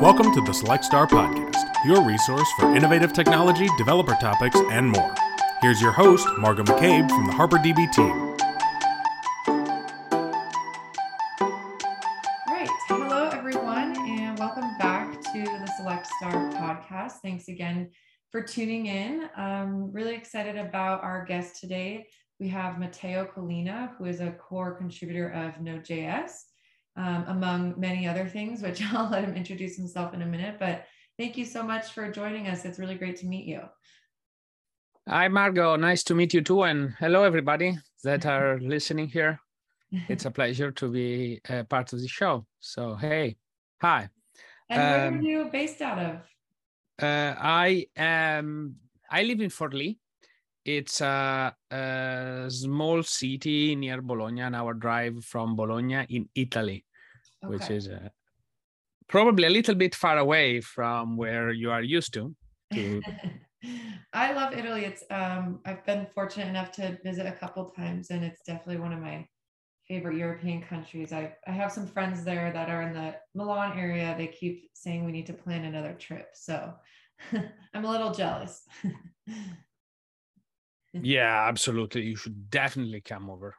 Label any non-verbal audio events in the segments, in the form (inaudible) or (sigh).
Welcome to the Select Star Podcast, your resource for innovative technology, developer topics, and more. Here's your host, Margot McCabe from the HarperDB team. Right. Hello, everyone, and welcome back to the Select Star podcast. Thanks again for tuning in. I'm really excited about our guest today. We have Matteo Collina, who is a core contributor of Node.js um, among many other things, which (laughs) I'll let him introduce himself in a minute. But thank you so much for joining us. It's really great to meet you. Hi, Margot. Nice to meet you too. And hello, everybody that (laughs) are listening here. It's a pleasure to be a part of the show. So, hey, hi. And where um, are you based out of? Uh, I am. I live in Forlì. It's a, a, small city near Bologna, an hour drive from Bologna in Italy okay. which is uh, probably a little bit far away from where you are used to. to... (laughs) I love Italy. It's um, I've been fortunate enough to visit a couple times, and it's definitely one of my favorite European countries. I, I have some friends there that are in the Milan area. They keep saying we need to plan another trip. So (laughs) I'm a little jealous. (laughs) yeah, absolutely. You should definitely come over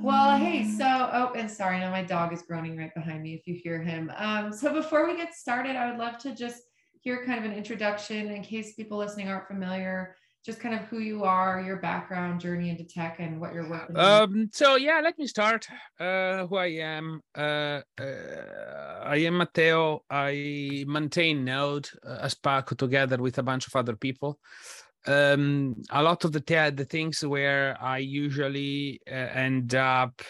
well, hey, so oh, and sorry, now my dog is groaning right behind me if you hear him. Um, so before we get started, I would love to just hear kind of an introduction in case people listening aren't familiar, just kind of who you are, your background, journey into tech, and what you're working um, on. So yeah, let me start. Uh, who I am. Uh, uh, I am Matteo. I maintain Node uh, as Spark together with a bunch of other people um, a lot of the the things where I usually uh, end up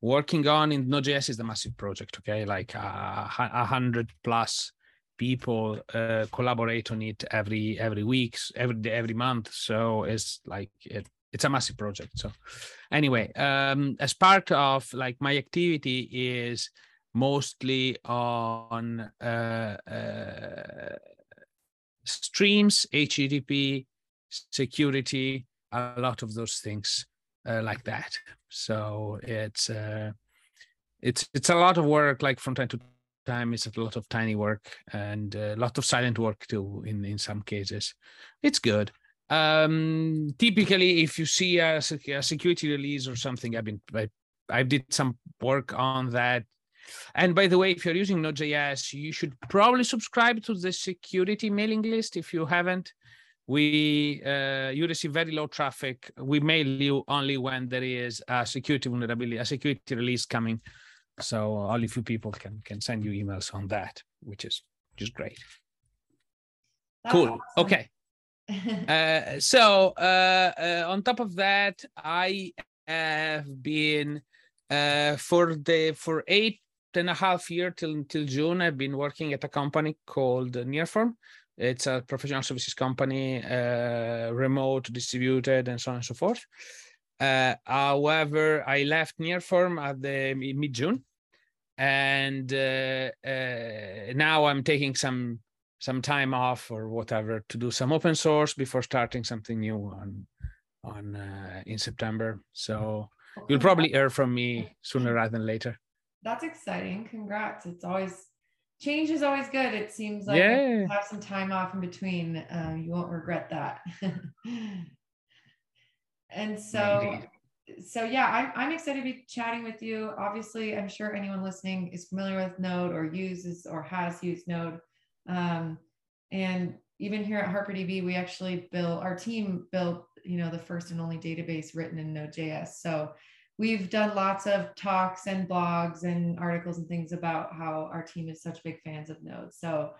working on in Node.js is the massive project. Okay, like uh, a hundred plus people uh, collaborate on it every every week, every every month. So it's like it, it's a massive project. So anyway, um, as part of like my activity is mostly on uh, uh, streams, HTTP, security, a lot of those things uh, like that. So it's uh, it's it's a lot of work. Like from time to time, it's a lot of tiny work and a lot of silent work too. In in some cases, it's good. Um, typically, if you see a, a security release or something, I've been I, I did some work on that and by the way, if you're using Node.js, you should probably subscribe to the security mailing list if you haven't we uh, you receive very low traffic. We mail you only when there is a security vulnerability, a security release coming. So only few people can can send you emails on that, which is just great. That's cool. Awesome. Okay. (laughs) uh, so uh, uh, on top of that, I have been uh, for the for eight and a half year till till June. I've been working at a company called Nearform it's a professional services company, uh, remote, distributed, and so on and so forth. Uh, however, I left Nearform at the mid June, and uh, uh, now I'm taking some some time off or whatever to do some open source before starting something new on on uh, in September. So you'll probably hear from me sooner rather than later. That's exciting. Congrats. It's always change is always good. It seems like yeah. have some time off in between. Uh, you won't regret that. (laughs) and so, so yeah, I'm, I'm excited to be chatting with you. Obviously, I'm sure anyone listening is familiar with Node or uses or has used Node. Um, and even here at HarperDB, we actually built our team built, you know, the first and only database written in Node.js. So we've done lots of talks and blogs and articles and things about how our team is such big fans of Node. So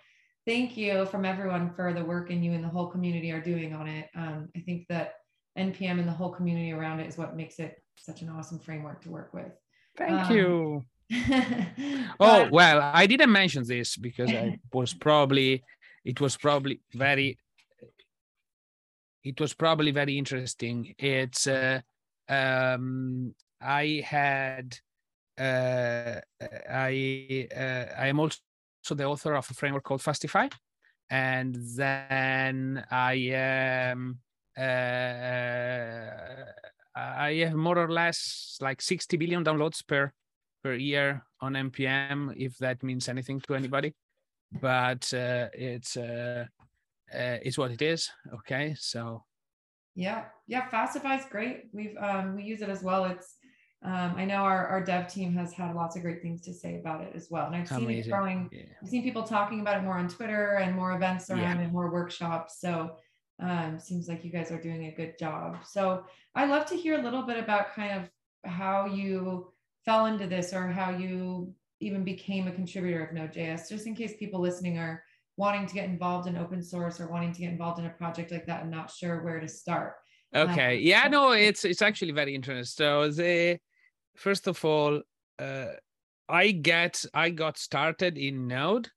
thank you from everyone for the work and you and the whole community are doing on it. Um, I think that NPM and the whole community around it is what makes it such an awesome framework to work with. Thank um, you. (laughs) oh well, I didn't mention this because I (laughs) was probably it was probably very it was probably very interesting. It's uh, um, I had uh, I uh, I am also the author of a framework called Fastify, and then I am uh, I have more or less like 60 billion downloads per per year on npm if that means anything to anybody. But uh, it's uh, uh, it's what it is. Okay so. Yeah yeah fastify is great. We've um, we use it as well. It's um, I know our, our dev team has had lots of great things to say about it as well. And I've seen it growing. Yeah. I've seen people talking about it more on Twitter and more events around yeah. and more workshops. So um, seems like you guys are doing a good job. So I'd love to hear a little bit about kind of how you fell into this or how you even became a contributor of Node.js, just in case people listening are wanting to get involved in open source or wanting to get involved in a project like that and not sure where to start. Okay. Um, yeah, no, it's it's actually very interesting. So the first of all, uh, I get I got started in Node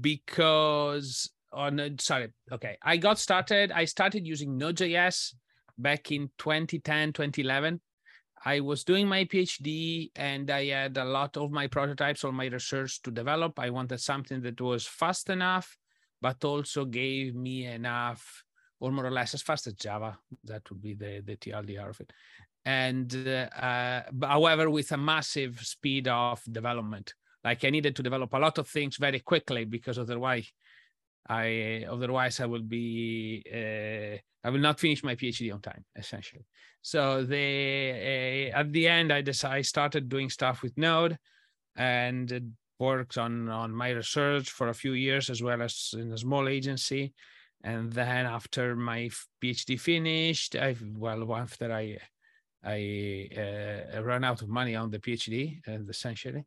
because on sorry, okay. I got started. I started using Node.js back in 2010, 2011. I was doing my PhD and I had a lot of my prototypes or my research to develop. I wanted something that was fast enough, but also gave me enough, or more or less as fast as Java. That would be the, the TLDR of it and uh, however with a massive speed of development. Like i needed to develop a lot of things very quickly because otherwise i otherwise i will be uh, i will not finish my phd on time essentially. So the uh, at the end i decided started doing stuff with node and worked on on my research for a few years as well as in a small agency. And then after my phd finished i well after i I uh, run out of money on the PhD, and essentially,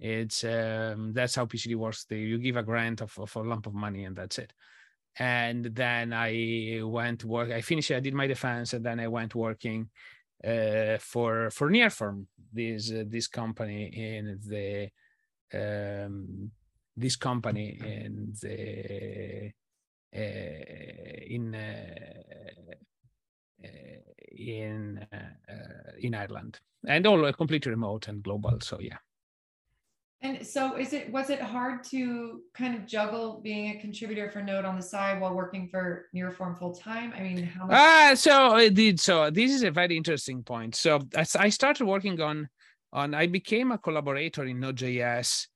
it's um, that's how PhD works. You give a grant of, of a lump of money, and that's it. And then I went to work. I finished. I did my defense, and then I went working uh, for for Nearform, this uh, this company in the um, this company in the uh, in uh, in uh, in Ireland, and all completely remote and global. So yeah. And so, is it was it hard to kind of juggle being a contributor for Node on the side while working for Nearform full time? I mean, how much? Ah, uh, so it did. So this is a very interesting point. So I started working on on, I became a collaborator in Node.js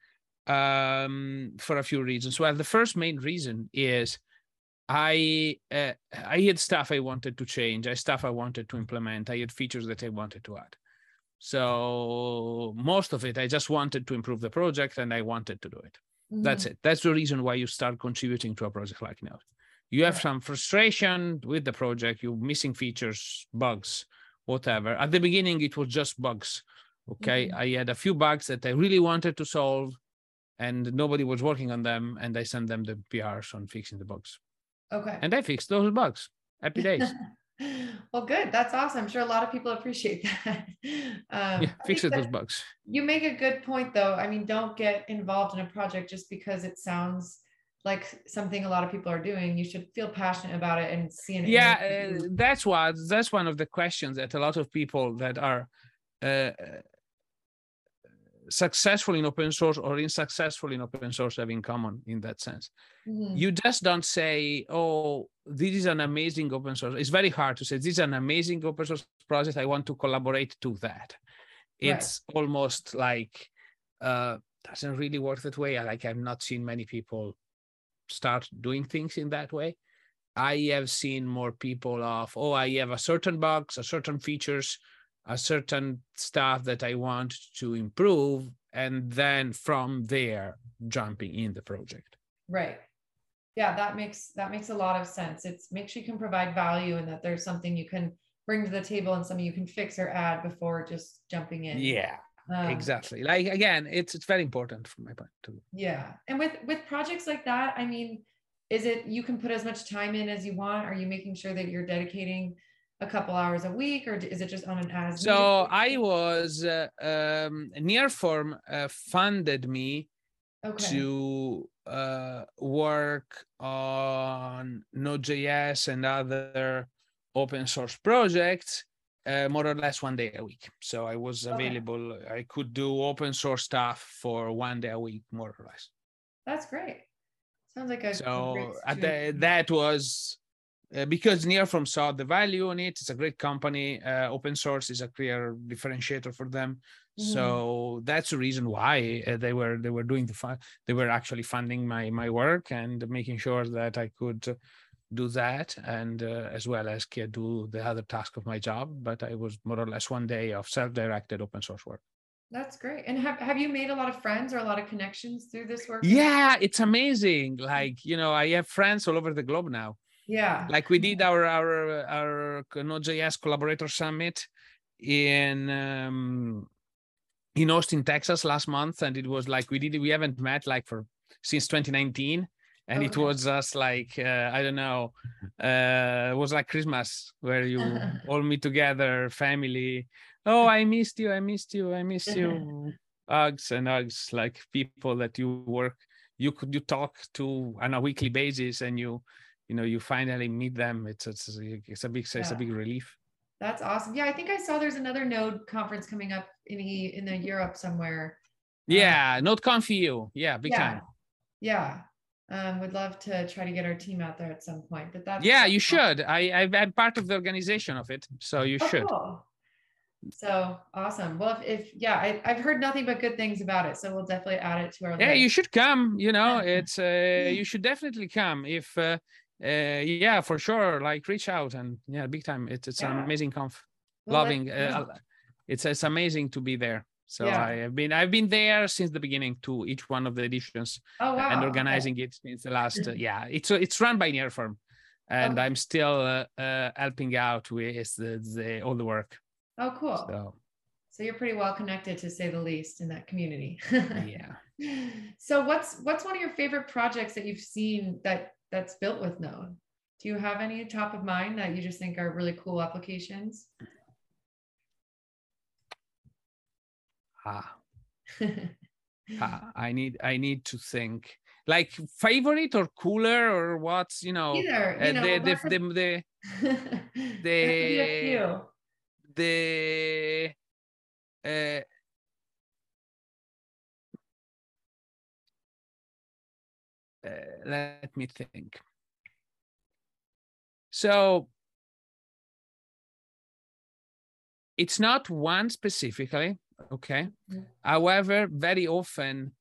um, for a few reasons. Well, the first main reason is I uh, I had stuff I wanted to change, I stuff I wanted to implement, I had features that I wanted to add. So most of it, I just wanted to improve the project and I wanted to do it. Mm-hmm. That's it. That's the reason why you start contributing to a project like Node. You have some frustration with the project, you're missing features, bugs, whatever. At the beginning, it was just bugs. Okay. Mm-hmm. I had a few bugs that I really wanted to solve and nobody was working on them. And I sent them the PRs on fixing the bugs. Okay. And they fixed those bugs. Happy (laughs) days. well, good. That's awesome. I'm sure a lot of people appreciate (laughs) that. Um, yeah, fix those bugs. You make a good point, though. I mean, don't get involved in a project just because it sounds like something a lot of people are doing. You should feel passionate about it and see it. Yeah, uh, that's what that's one of the questions that a lot of people that are uh, successful in open source or unsuccessful in open source have in common in that sense. Mm-hmm. You just don't say, oh, this is an amazing open source. It's very hard to say, this is an amazing open source project. I want to collaborate to that. It's right. almost like, uh, doesn't really work that way. Like I've not seen many people start doing things in that way. I have seen more people of, oh, I have a certain box, a certain features, a certain stuff that I want to improve, and then from there jumping in the project. Right. Yeah, that makes that makes a lot of sense. It's make sure you can provide value and that there's something you can bring to the table and something you can fix or add before just jumping in. Yeah. Um, exactly. Like again, it's it's very important from my point of view. Yeah. And with with projects like that, I mean, is it you can put as much time in as you want? Are you making sure that you're dedicating a couple hours a week or is it just on an as so i was uh, um nearform uh, funded me okay. to uh, work on node.js and other open source projects uh, more or less one day a week. So i was available okay. i could do open source stuff for one day a week more or less. That's great. Sounds like a so the, that was uh, because Nearform saw the value in it. It's a great company. Uh, open source is a clear differentiator for them. Mm. So that's the reason why uh, they were they were doing the fun. They were actually funding my my work and making sure that I could do that and uh, as well as do the other task of my job. But I was more or less one day of self-directed open source work. That's great. And have, have you made a lot of friends or a lot of connections through this work? Yeah, it's amazing. Like, you know, I have friends all over the globe now. Yeah. Like we did our our our Node.js collaborator summit in um in Austin, Texas last month. And it was like we did we haven't met like for since 2019 and okay. it was just like uh, i don't know uh, it was like christmas where you (laughs) all meet together family oh i missed you i missed you i missed you (laughs) hugs and hugs like people that you work you could you talk to on a weekly basis and you you know you finally meet them it's it's, it's a big it's a big relief that's awesome yeah i think i saw there's another node conference coming up in in the europe somewhere yeah um, node conf eu yeah big yeah. time yeah um, would love to try to get our team out there at some point. But that's yeah, you should. I I've had part of the organization of it, so you oh, should. Cool. So awesome. Well, if, if yeah, I, have heard nothing but good things about it, so we'll definitely add it to our. Yeah, list. you should come. You know, it's uh, (laughs) you should definitely come if. Uh, uh, yeah, for sure. Like reach out and yeah, big time. It's it's yeah. an amazing conf. Well, Loving. Uh, it's it's amazing to be there. So yeah. I have been I've been there since the beginning to each one of the editions oh, wow. and organizing okay. it since the last uh, yeah it's it's run by Nearform, and I'm still uh, uh, helping out with the, the, all the work. Oh, cool. So. so you're pretty well connected to say the least in that community. (laughs) yeah. So what's what's one of your favorite projects that you've seen that that's built with Node? Do you have any top of mind that you just think are really cool applications? ah, (laughs) ah i need i need to think like favorite or cooler or what's you know, Either, you uh, know the, the, the, (laughs) the, the, the uh, uh, let me think so it's not one specifically okay mm-hmm. however very often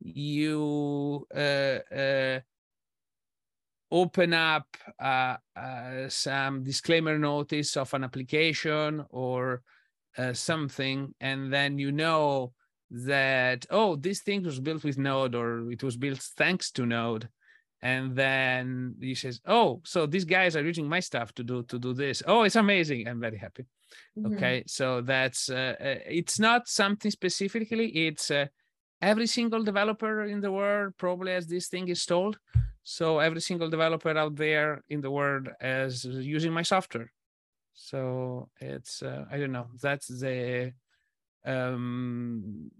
you uh, uh, open up uh, uh some disclaimer notice of an application or uh, something and then you know that oh this thing was built with node or it was built thanks to node. And then he says oh so these guys are using my stuff to do to do this. Oh it's amazing. I'm very happy. Mm-hmm. okay so that's uh, uh, it's not something specifically. It's uh, every single developer in the world probably has this thing installed. So every single developer out there in the world is using my software. So it's uh, i don't know. That's the um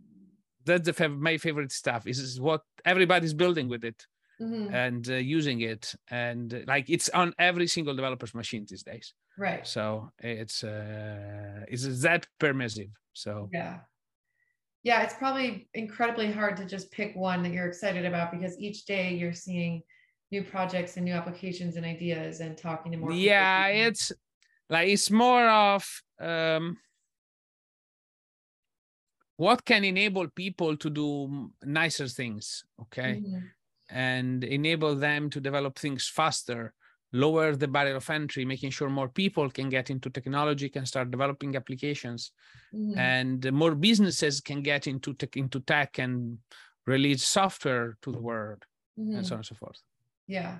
that's the fav- my favorite stuff is, what everybody's building with it mm-hmm. and uh, using it. And uh, like it's on every single developer's machine these days. Right. So it's uh it's that permissive. So yeah. Yeah it's probably incredibly hard to just pick one that you're excited about because each day you're seeing new projects and new applications and ideas and talking to more yeah it's like it's more of um what can enable people to do nicer things okay mm-hmm and enable them to develop things faster lower the barrier of entry making sure more people can get into technology can start developing applications mm-hmm. and more businesses can get into tech into tech and release software to the world mm-hmm. and so on and so forth yeah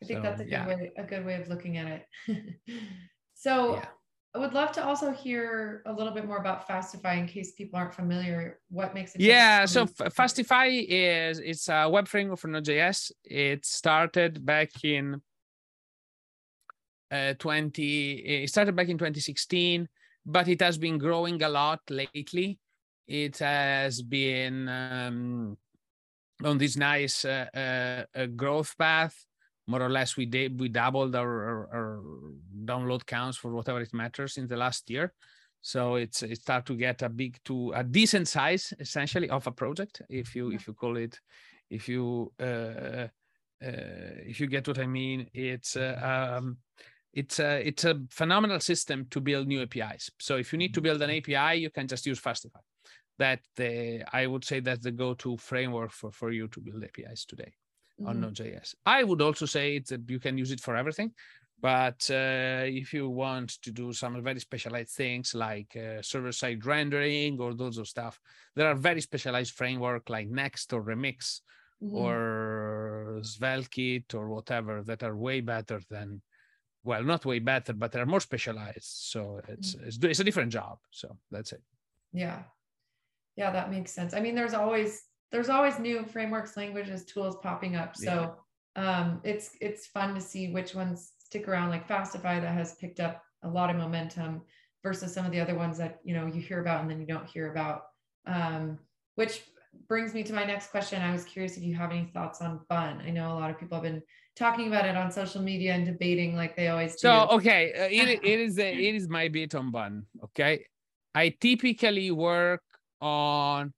i think so, that's a good yeah. way a good way of looking at it (laughs) so yeah. I would love to also hear a little bit more about Fastify in case people aren't familiar. What makes it? Yeah, so Fastify is it's a web framework for Node.js. It started back in uh, 20. It started back in 2016, but it has been growing a lot lately. It has been um, on this nice uh, uh, growth path more or less we did we doubled our, our, our, download counts for whatever it matters in the last year. So it's it start to get a big to a decent size essentially of a project if you if you call it if you uh, uh, if you get what i mean. It's uh, um, it's a it's a phenomenal system to build new apis so if you need to Mm-hmm. build an api you can just use fastify. That the i would say that's the go-to framework for for you to build apis today on Mhm. node.js i would also say that you can use it for everything but uh, if you want to do some very specialized things like uh, server-side rendering or those of stuff there are very specialized framework like next or remix Mhm. or SvelteKit or whatever that are way better than, well, not way better, but they're more specialized. So it's it's, it's a different job. So that's it. Yeah. Yeah, that makes sense. I mean, there's always there's always new frameworks, languages, tools popping up. So um it's it's fun to see which ones stick around, like Fastify that has picked up a lot of momentum versus some of the other ones that you know you hear about and then you don't hear about. Um, which brings me to my next question. I was curious if you have any thoughts on Bun. I know a lot of people have been talking about it on social media and debating like they always do. So okay, uh, it, it is a, (laughs) it is my bit on bun. Okay, I typically work on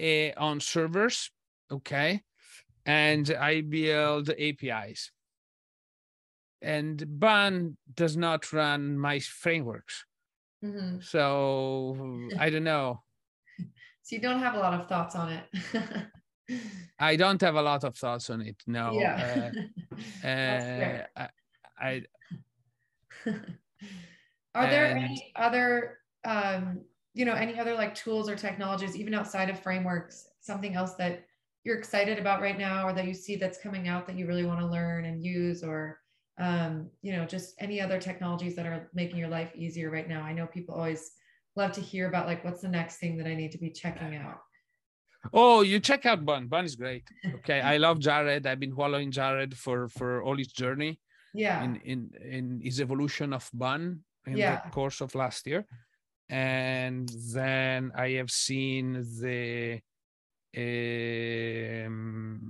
a, on servers. Okay, and I build APIs. And bun does not run my frameworks, Mhm. so I don't know. (laughs) So you don't have a lot of thoughts on it. (laughs) I don't have a lot of thoughts on it. No. yeah. Uh, (laughs) uh. I, I Are there And- any other, um, you know, any other like tools or technologies, even outside of frameworks, something else that you're excited about right now, or that you see that's coming out that you really want to learn and use, or um, you know, just any other technologies that are making your life easier right now? I know people always love to hear about like what's the next thing that I need to be checking out. Oh, you check out Bun. Bun is great. (laughs) Okay, I love Jarred. I've been following Jarred for for all his journey Yeah. in in in his evolution of Bun in Yeah. the course of last year, and then I have seen the. Um,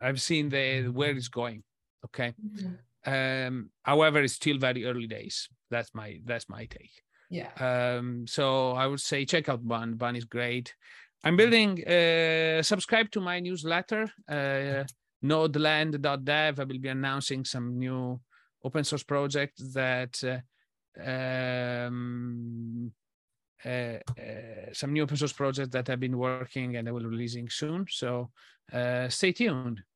I've seen the where it's going. Okay. Mhm. Um, however, it's still very early days. That's my that's my take. Yeah. Um, so I would say check out Bun. Bun is great. I'm building. Uh, subscribe to my newsletter. Uh, Nodeland.dev. I will be announcing some new open source projects that. Uh, um, uh, uh, some new open source projects that I've been working and I will be releasing soon. So uh, stay tuned. (laughs)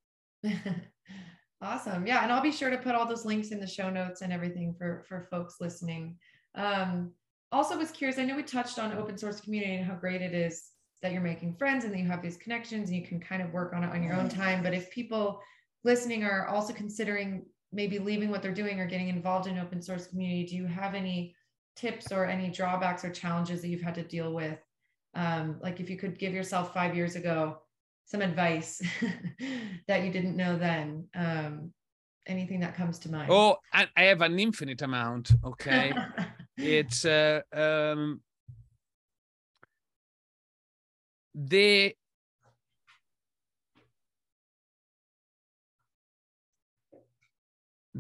awesome yeah and i'll be sure to put all those links in the show notes and everything for for folks listening um also was curious i know we touched on open source community and how great it is that you're making friends and that you have these connections and you can kind of work on it on your own time but if people listening are also considering maybe leaving what they're doing or getting involved in open source community do you have any tips or any drawbacks or challenges that you've had to deal with um, like if you could give yourself five years ago some advice (laughs) that you didn't know then um, anything that comes to mind Oh, I, I have an infinite amount. Okay. (laughs) it's uh, um, the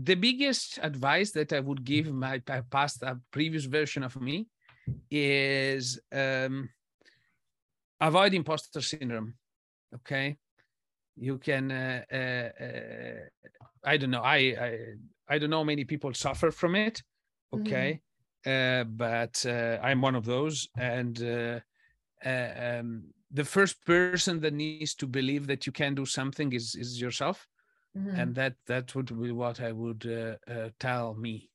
the biggest advice that I would give my past uh, previous version of me is um, avoid imposter syndrome. Okay, you can. Uh, uh, uh, I don't know. I, I I don't know many people suffer from it. Okay, uh, but uh, I'm one of those, and uh, uh, um, the first person that needs to believe that you can do something is is yourself Mhm. and that that would be what I would uh, uh, tell me.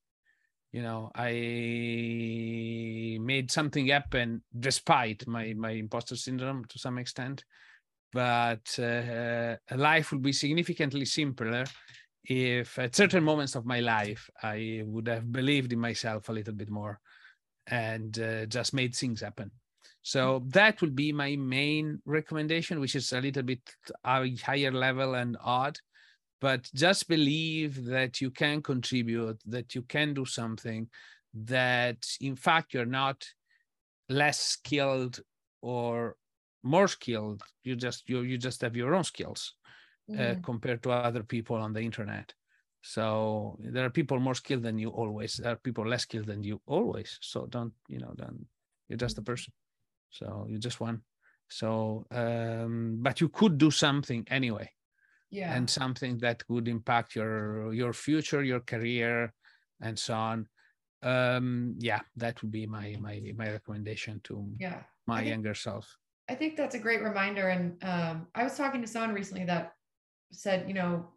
You know, I made something happen despite my my imposter syndrome to some extent, but uh, life would be significantly simpler if at certain moments of my life I would have believed in myself a little bit more and uh, just made things happen. So that would be my main recommendation, which is a little bit higher level and odd but just believe that you can contribute that you can do something that in fact you're not less skilled or more skilled you just you you just have your own skills uh, Mhm. compared to other people on the internet. So there are people more skilled than you always there are people less skilled than you always. So don't you know don't you're just a person. So you're just one. So um but you could do something anyway Yeah. and something that would impact your your future, your career, and so on. Um, yeah, that would be my my my recommendation to yeah. my think- younger self. I think that's a great reminder. And um, I was talking to someone recently that said, you know,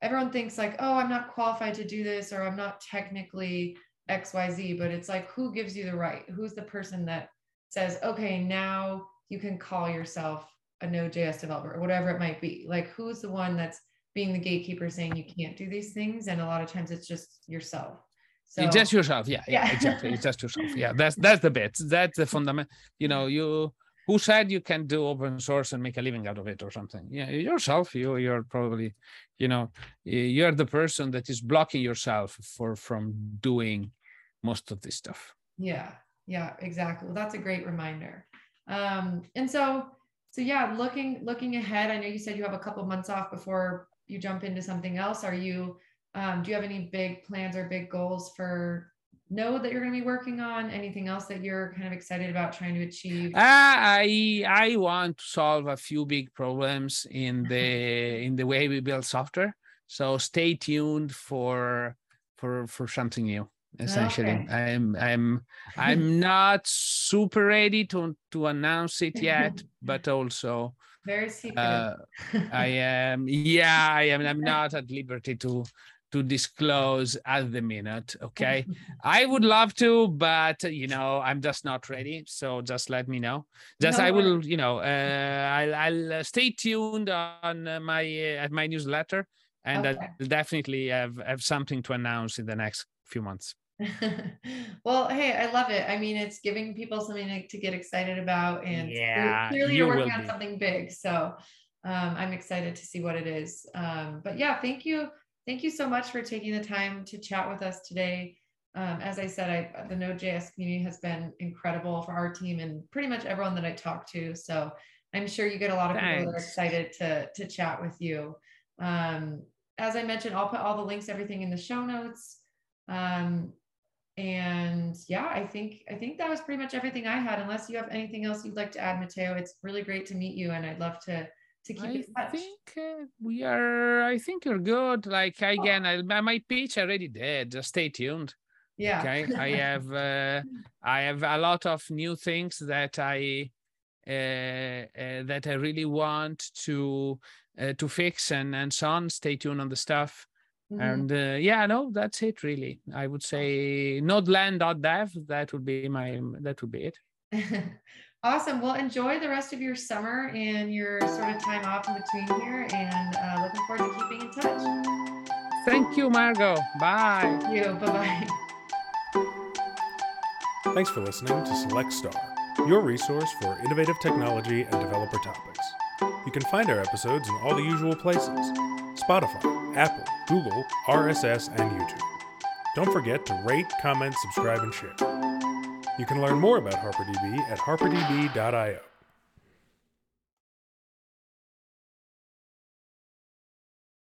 everyone thinks like, oh, I'm not qualified to do this, or I'm not technically XYZ, but it's like, who gives you the right? Who's the person that says, okay, now you can call yourself a Node.js developer, or whatever it might be? Like, who's the one that's being the gatekeeper saying you can't do these things? And a lot of times it's just yourself. So, it's just yourself yeah, yeah Yeah. exactly it's just yourself (laughs) yeah that's that's the bit that's the fundament you know you who said you can do open source and make a living out of it or something yeah yourself you you're probably you know you're the person that is blocking yourself for from doing most of this stuff Yeah, yeah, exactly. Well, that's a great reminder. Um, and so, so yeah, looking looking ahead, I know you said you have a couple months off before you jump into something else. Are you? Um, do you have any big plans or big goals for Node that you're going to be working on? Anything else that you're kind of excited about trying to achieve? Ah, I I want to solve a few big problems in the in the way we build software. So stay tuned for for for something new. Essentially, Okay. I'm I'm (laughs) I'm not super ready to to announce it (laughs) yet, but also Very secret. uh, I (laughs) am yeah I am I'm not at liberty to to disclose at the minute. Okay, I would love to, but you know I'm just not ready. So just let me know. Just No I will worries. you know uh, I'll I'll uh, stay tuned on uh, my uh, at my newsletter, and Okay. I'll definitely have have something to announce in the next few months. (laughs) well, hey, I love it. I mean, it's giving people something to, to get excited about, and Yeah, clearly you you're working on be. something big. So um, I'm excited to see what it is. Um, but yeah, thank you, thank you so much for taking the time to chat with us today. Um, as I said, I, the Node.js community has been incredible for our team and pretty much everyone that I talk to. So I'm sure you get a lot of people that are excited to to chat with you. Um, as I mentioned, I'll put all the links, everything in the show notes. Um, and yeah, I think I think that was pretty much everything I had. Unless you have anything else you'd like to add, Matteo, it's really great to meet you, and I'd love to to keep I in touch. I think uh, we are. I think you're good. Like again, I, my- my pitch already did. Just stay tuned. yeah. Okay, I (laughs) have uh, I have a lot of new things that I uh, uh, that I really want to uh, to fix and and so on. Stay tuned on the stuff. Mhm. And uh, yeah, no, that's it really. I would say nodeland.dev. That would be my that would be it. (laughs) awesome. Well, enjoy the rest of your summer and your sort of time off in between here, and uh, looking forward to keeping in touch. Thank you, Margot. Bye. Thank you. Bye bye. Thanks for listening to Select Star, your resource for innovative technology and developer topics. You can find our episodes in all the usual places Spotify, Apple, Google, RSS, and YouTube. Don't forget to rate, comment, subscribe, and share. You can learn more about HarperDB at harperdb.io.